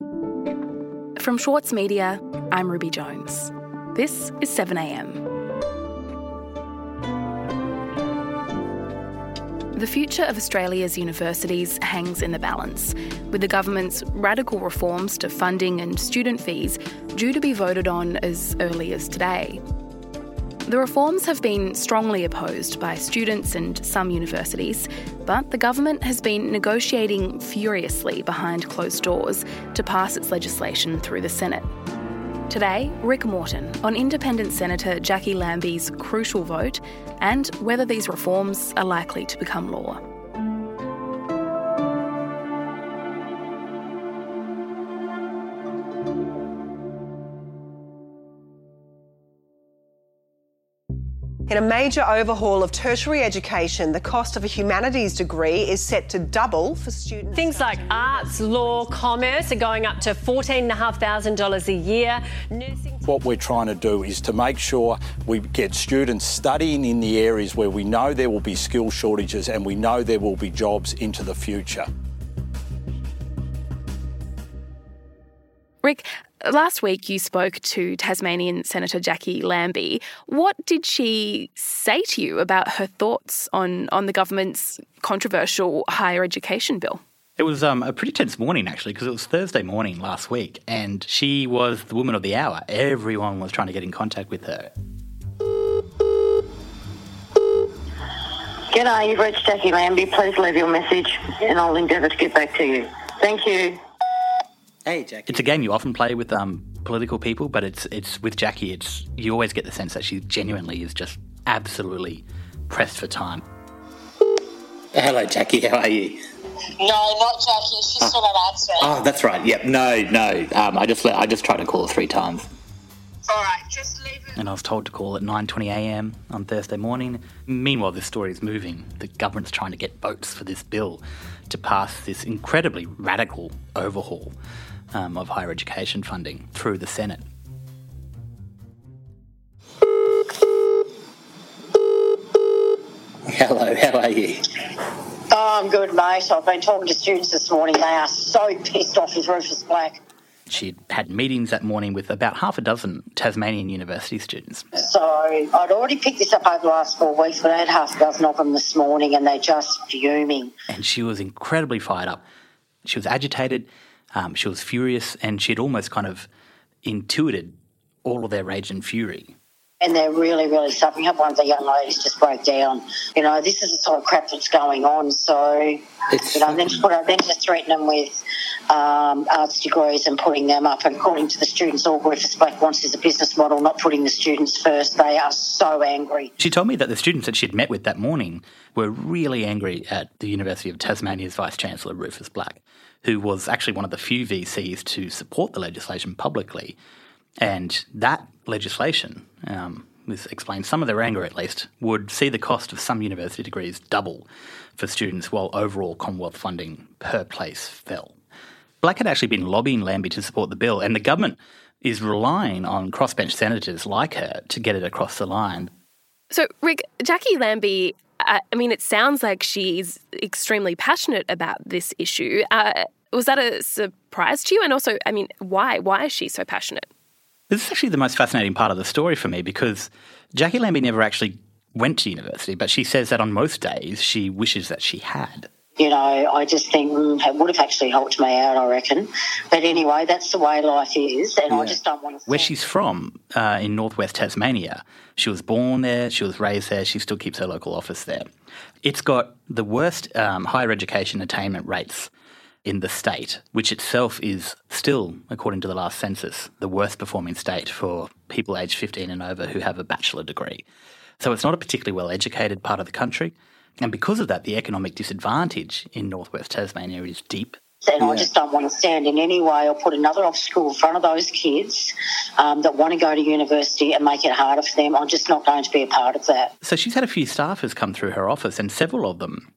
From Schwartz Media, I'm Ruby Jones. This is 7am. The future of Australia's universities hangs in the balance, with the government's radical reforms to funding and student fees due to be voted on as early as today. The reforms have been strongly opposed by students and some universities, but the government has been negotiating furiously behind closed doors to pass its legislation through the Senate. Today, Rick Morton on Independent Senator Jacqui Lambie's crucial vote and whether these reforms are likely to become law. In a major overhaul of tertiary education, the cost of a humanities degree is set to double for students. Things like arts, law, commerce are going up to $14,500 a year. Nursing what we're trying to do is to make sure we get students studying in the areas where we know there will be skill shortages and we know there will be jobs into the future. Rick, last week you spoke to Tasmanian Senator Jacqui Lambie. What did she say to you about her thoughts on, on the government's controversial higher education bill? It was um, a pretty tense morning, actually, because it was Thursday morning last week, and she was the woman of the hour. Everyone was trying to get in contact with her. G'day, you've reached Jacqui Lambie. Please leave your message, and I'll endeavour to get back to you. Thank you. Hey, Jacqui. It's a game you often play with um, political people, but it's it's with Jacqui. It's you always get the sense that she genuinely is just absolutely pressed for time. Hello, Jacqui. How are you? No, not Jacqui. She's still not answering. Oh, that's right. Yep. No, no. Um, I just I just tried to call her three times. All right, just leave it. And I was told to call at 9:20 a.m. on Thursday morning. Meanwhile, this story is moving. The government's trying to get votes for this bill to pass this incredibly radical overhaul um, of higher education funding through the Senate. Hello, how are you? Oh, I'm good, mate. I've been talking to students this morning. They are so pissed off with Rufus Black. She had meetings that morning with about half a dozen Tasmanian university students. So I'd already picked this up over the last four weeks, but I had half a dozen of them this morning and they're just fuming. And she was incredibly fired up. She was agitated, um, she was furious, and she'd almost kind of intuited all of their rage and fury. And they're really, really suffering. One of the young ladies just broke down. You know, this is the sort of crap that's going on. So, It's you know, then put, then to threaten them with um, arts degrees and putting them up. And according to the students, all Rufus Black wants is a business model, not putting the students first. They are so angry. She told me that the students that she'd met with that morning were really angry at the University of Tasmania's Vice Chancellor, Rufus Black, who was actually one of the few VCs to support the legislation publicly. And that legislation, um, this explains some of their anger at least, would see the cost of some university degrees double for students while overall Commonwealth funding per place fell. Black had actually been lobbying Lambie to support the bill, and the government is relying on crossbench senators like her to get it across the line. So, Rick, Jacqui Lambie, uh, I mean, it sounds like she's extremely passionate about this issue. Uh, was that a surprise to you? And also, I mean, why? Why is she so passionate? This is actually the most fascinating part of the story for me because Jacqui Lambie never actually went to university, but she says that on most days she wishes that she had. You know, I just think mm, it would have actually helped me out, I reckon. But anyway, that's the way life is, and I just don't want to. Where she's from, uh, in northwest Tasmania, she was born there, she was raised there, she still keeps her local office there. It's got the worst um, higher education attainment rates in the state, which itself is still, according to the last census, the worst performing state for people aged 15 and over who have a bachelor degree. So it's not a particularly well educated part of the country. And because of that, the economic disadvantage in northwest Tasmania is deep. And I just don't want to stand in any way or put another obstacle in front of those kids um, that want to go to university and make it harder for them. I'm just not going to be a part of that. So she's had a few staffers come through her office, and several of them,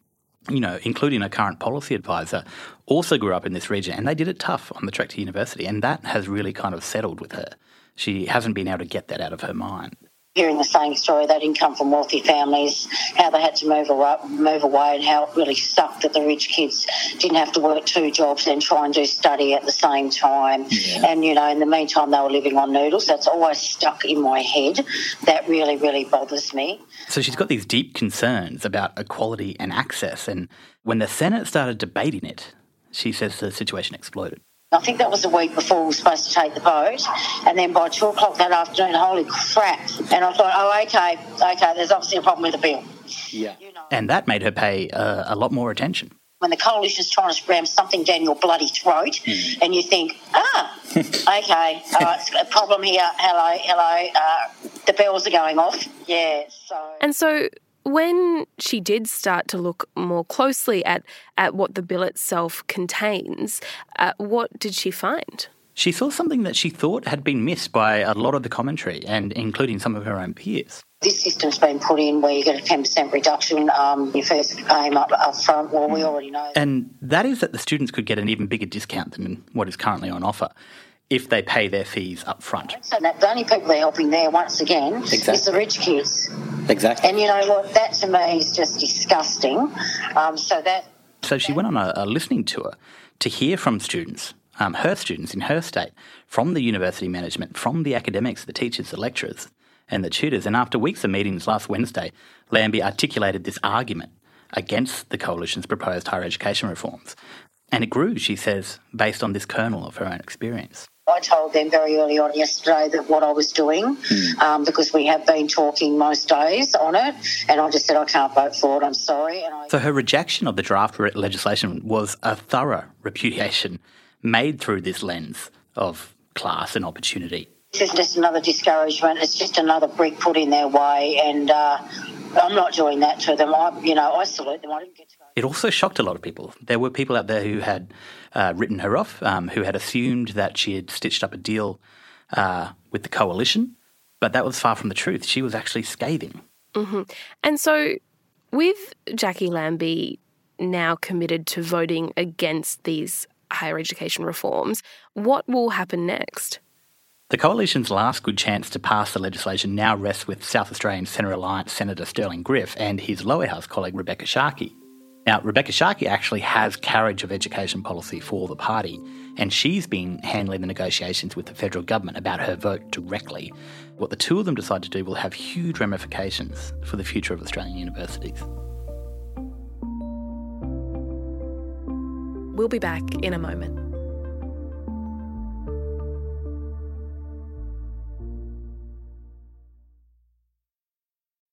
you know, including a current policy advisor, also grew up in this region, and they did it tough on the trek to university, and that has really kind of settled with her. She hasn't been able to get that out of her mind. Hearing the same story. They didn't come from wealthy families, how they had to move away, move away and how it really sucked that the rich kids didn't have to work two jobs and try and do study at the same time. Yeah. And, you know, in the meantime, they were living on noodles. That's always stuck in my head. That really, really bothers me. So she's got these deep concerns about equality and access. And when the Senate started debating it, she says the situation exploded. I think that was the week before we were supposed to take the boat. And then by two o'clock that afternoon, holy crap. And I thought, oh, okay, okay, there's obviously a problem with the bill. Yeah. You know. And that made her pay uh, a lot more attention. When the coalition's trying to ram something down your bloody throat, mm. and you think, ah, okay, uh, a problem here, hello, hello, uh, the bells are going off. Yeah, so. And so when she did start to look more closely at, at what the bill itself contains, uh, what did she find? She saw something that she thought had been missed by a lot of the commentary, and including some of her own peers. This system's been put in where you get a 10% reduction um, your first payment up, up front. Well, we already know. And that is that the students could get an even bigger discount than what is currently on offer if they pay their fees up front. So the only people they're helping there, once again, exactly. is the rich kids. Exactly. And you know what? That to me is just disgusting. Um, so that. So she went on a, a listening tour to hear from students, um, her students in her state, from the university management, from the academics, the teachers, the lecturers, and the tutors. And after weeks of meetings last Wednesday, Lambie articulated this argument against the coalition's proposed higher education reforms. And it grew, she says, based on this kernel of her own experience. I told them very early on yesterday that what I was doing, mm. um, because we have been talking most days on it, and I just said I can't vote for it. I'm sorry. I... So her rejection of the draft legislation was a thorough repudiation made through this lens of class and opportunity. This is just another discouragement. It's just another brick put in their way, and uh, I'm not doing that to them. I, you know, I salute them. I didn't get to go. It also shocked a lot of people. There were people out there who had uh, written her off, um, who had assumed that she had stitched up a deal uh, with the coalition, but that was far from the truth. She was actually scathing. Mm-hmm. And so, with Jacqui Lambie now committed to voting against these higher education reforms, what will happen next? The Coalition's last good chance to pass the legislation now rests with South Australian Centre Alliance Senator Stirling Griff and his lower house colleague Rebecca Sharkie. Now, Rebecca Sharkie actually has carriage of education policy for the party, and she's been handling the negotiations with the federal government about her vote directly. What the two of them decide to do will have huge ramifications for the future of Australian universities. We'll be back in a moment.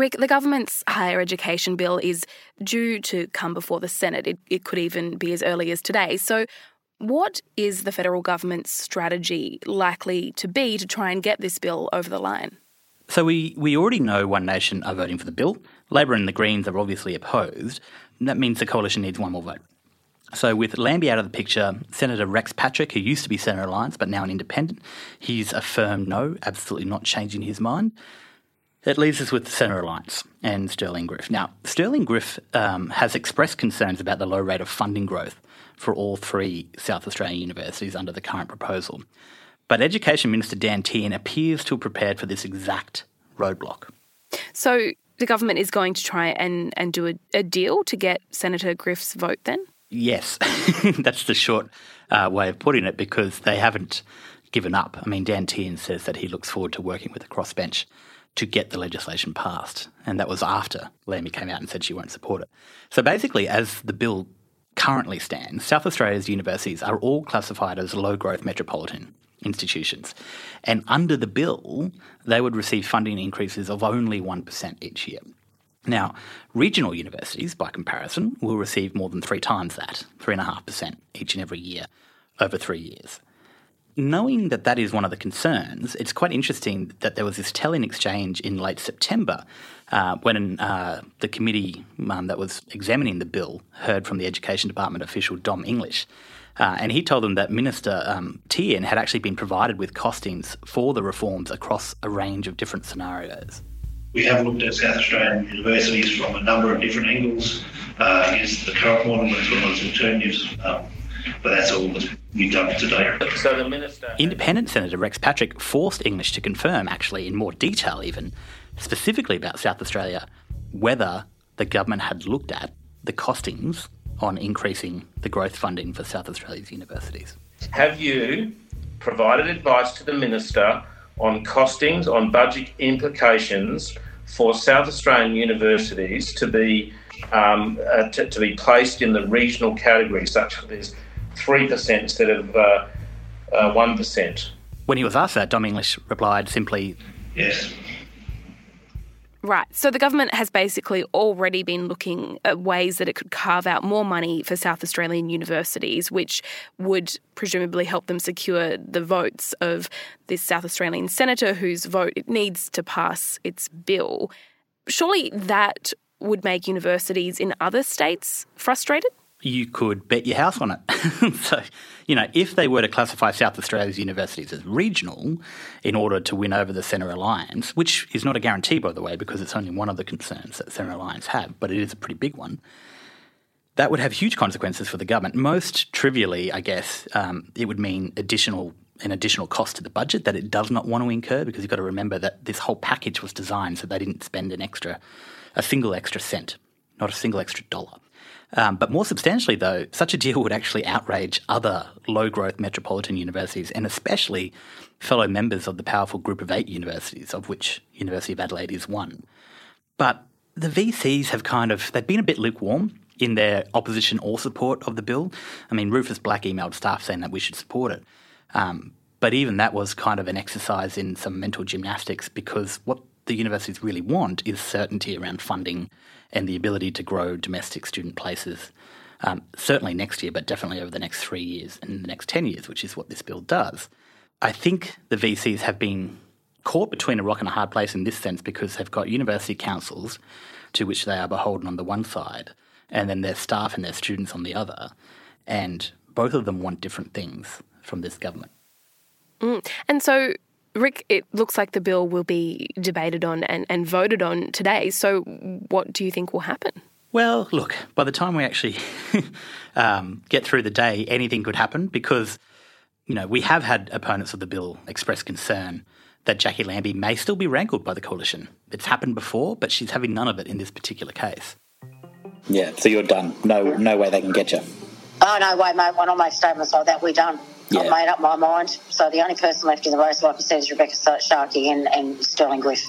Rick, the government's higher education bill is due to come before the Senate. It, it could even be as early as today. So, what is the federal government's strategy likely to be to try and get this bill over the line? So, we, we already know One Nation are voting for the bill. Labor and the Greens are obviously opposed. That means the coalition needs one more vote. So, with Lambie out of the picture, Senator Rex Patrick, who used to be Centre Alliance but now an independent, he's a firm no, absolutely not changing his mind. That leaves us with the Centre Alliance and Stirling Griff. Now, Stirling Griff um, has expressed concerns about the low rate of funding growth for all three South Australian universities under the current proposal. But Education Minister Dan Tehan appears to have prepared for this exact roadblock. So the government is going to try and, and do a, a deal to get Senator Griff's vote then? Yes, that's the short uh, way of putting it because they haven't given up. I mean, Dan Tehan says that he looks forward to working with the crossbench to get the legislation passed. And that was after Lambie came out and said she won't support it. So basically, as the bill currently stands, South Australia's universities are all classified as low growth metropolitan institutions. And under the bill, they would receive funding increases of only 1% each year. Now, regional universities, by comparison, will receive more than three times that, 3.5% each and every year over three years. Knowing that that is one of the concerns, it's quite interesting that there was this telling exchange in late September uh, when uh, the committee um, that was examining the bill heard from the Education Department official Dom English. Uh, and he told them that Minister um, Tehan had actually been provided with costings for the reforms across a range of different scenarios. We have looked at South Australian universities from a number of different angles uh, against the current model as well as alternatives. Um, but that's all that we've done today. So the minister. Independent Senator Rex Patrick forced English to confirm, actually, in more detail, even specifically about South Australia, whether the government had looked at the costings on increasing the growth funding for South Australia's universities. Have you provided advice to the minister on costings, on budget implications for South Australian universities to be um, uh, to, to be placed in the regional category, such as 3% instead of uh, uh, 1%. When he was asked that, Dom English replied simply, Yes. Right. So the government has basically already been looking at ways that it could carve out more money for South Australian universities, which would presumably help them secure the votes of this South Australian senator whose vote it needs to pass its bill. Surely that would make universities in other states frustrated? You could bet your house on it. so, you know, if they were to classify South Australia's universities as regional in order to win over the Centre Alliance, which is not a guarantee, by the way, because it's only one of the concerns that Centre Alliance have, but it is a pretty big one, that would have huge consequences for the government. Most trivially, I guess, um, it would mean additional an additional cost to the budget that it does not want to incur because you've got to remember that this whole package was designed so they didn't spend an extra, a single extra cent, not a single extra dollar. Um, but more substantially, though, such a deal would actually outrage other low growth metropolitan universities and especially fellow members of the powerful group of eight universities, of which University of Adelaide is one. But the VCs have kind of, they've been a bit lukewarm in their opposition or support of the bill. I mean, Rufus Black emailed staff saying that we should support it. Um, but even that was kind of an exercise in some mental gymnastics because what the universities really want is certainty around funding and the ability to grow domestic student places, um, certainly next year, but definitely over the next three years and the next 10 years, which is what this bill does. I think the VCs have been caught between a rock and a hard place in this sense because they've got university councils to which they are beholden on the one side, and then their staff and their students on the other. And both of them want different things from this government. Mm. And so Rick, it looks like the bill will be debated on and, and voted on today. So, what do you think will happen? Well, look, by the time we actually um, get through the day, anything could happen because, you know, we have had opponents of the bill express concern that Jacqui Lambie may still be rankled by the coalition. It's happened before, but she's having none of it in this particular case. Yeah, so you're done. No, no way they can get you. Oh no, wait, mate. When I make statements like that, we're done. Yeah. I've made up my mind. So the only person left in the race, like I said, is Rebecca Sharkie and, and Stirling Griff.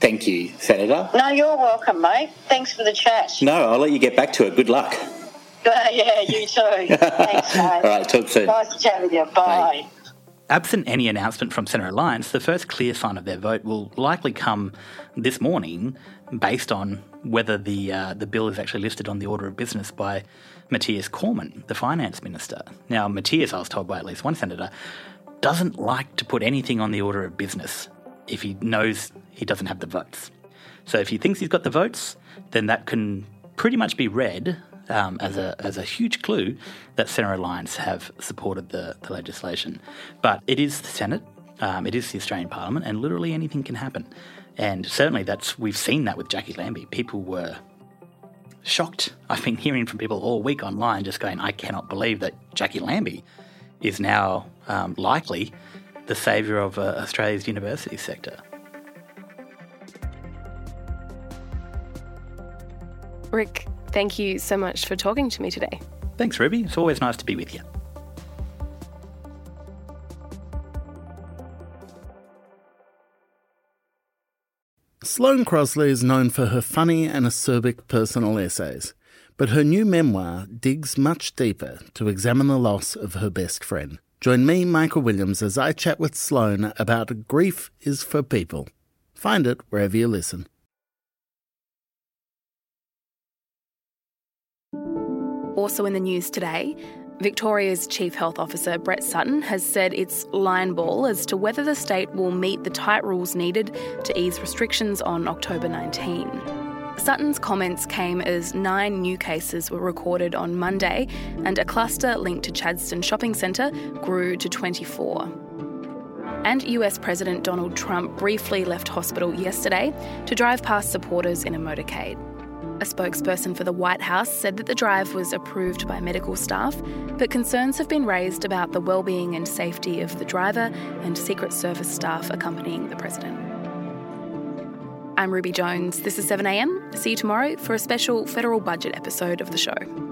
Thank you, Senator. No, you're welcome, mate. Thanks for the chat. No, I'll let you get back to it. Good luck. Uh, yeah, you too. Thanks, mate. All right, talk soon. Nice to chat with you. Bye. Bye. Absent any announcement from Centre Alliance, the first clear sign of their vote will likely come this morning based on whether the, uh, the bill is actually listed on the order of business by Mathias Cormann, the finance minister. Now, Mathias, I was told by at least one senator, doesn't like to put anything on the order of business if he knows he doesn't have the votes. So if he thinks he's got the votes, then that can pretty much be read um, as, a, as a huge clue that Centre Alliance have supported the, the legislation. But it is the Senate, um, it is the Australian Parliament, and literally anything can happen. And certainly that's we've seen that with Jacqui Lambie. People were shocked. I've been hearing from people all week online just going, I cannot believe that Jacqui Lambie is now um, likely the saviour of uh, Australia's university sector. Rick, thank you so much for talking to me today. Thanks, Ruby. It's always nice to be with you. Sloane Crosley is known for her funny and acerbic personal essays, but her new memoir digs much deeper to examine the loss of her best friend. Join me, Michael Williams, as I chat with Sloane about Grief is for People. Find it wherever you listen. Also in the news today, Victoria's Chief Health Officer Brett Sutton has said it's line ball as to whether the state will meet the tight rules needed to ease restrictions on October 19. Sutton's comments came as nine new cases were recorded on Monday, and a cluster linked to Chadstone Shopping Centre grew to 24. And US President Donald Trump briefly left hospital yesterday to drive past supporters in a motorcade. A spokesperson for the White House said that the drive was approved by medical staff, but concerns have been raised about the well-being and safety of the driver and Secret Service staff accompanying the president. I'm Ruby Jones. This is 7am. See you tomorrow for a special federal budget episode of the show.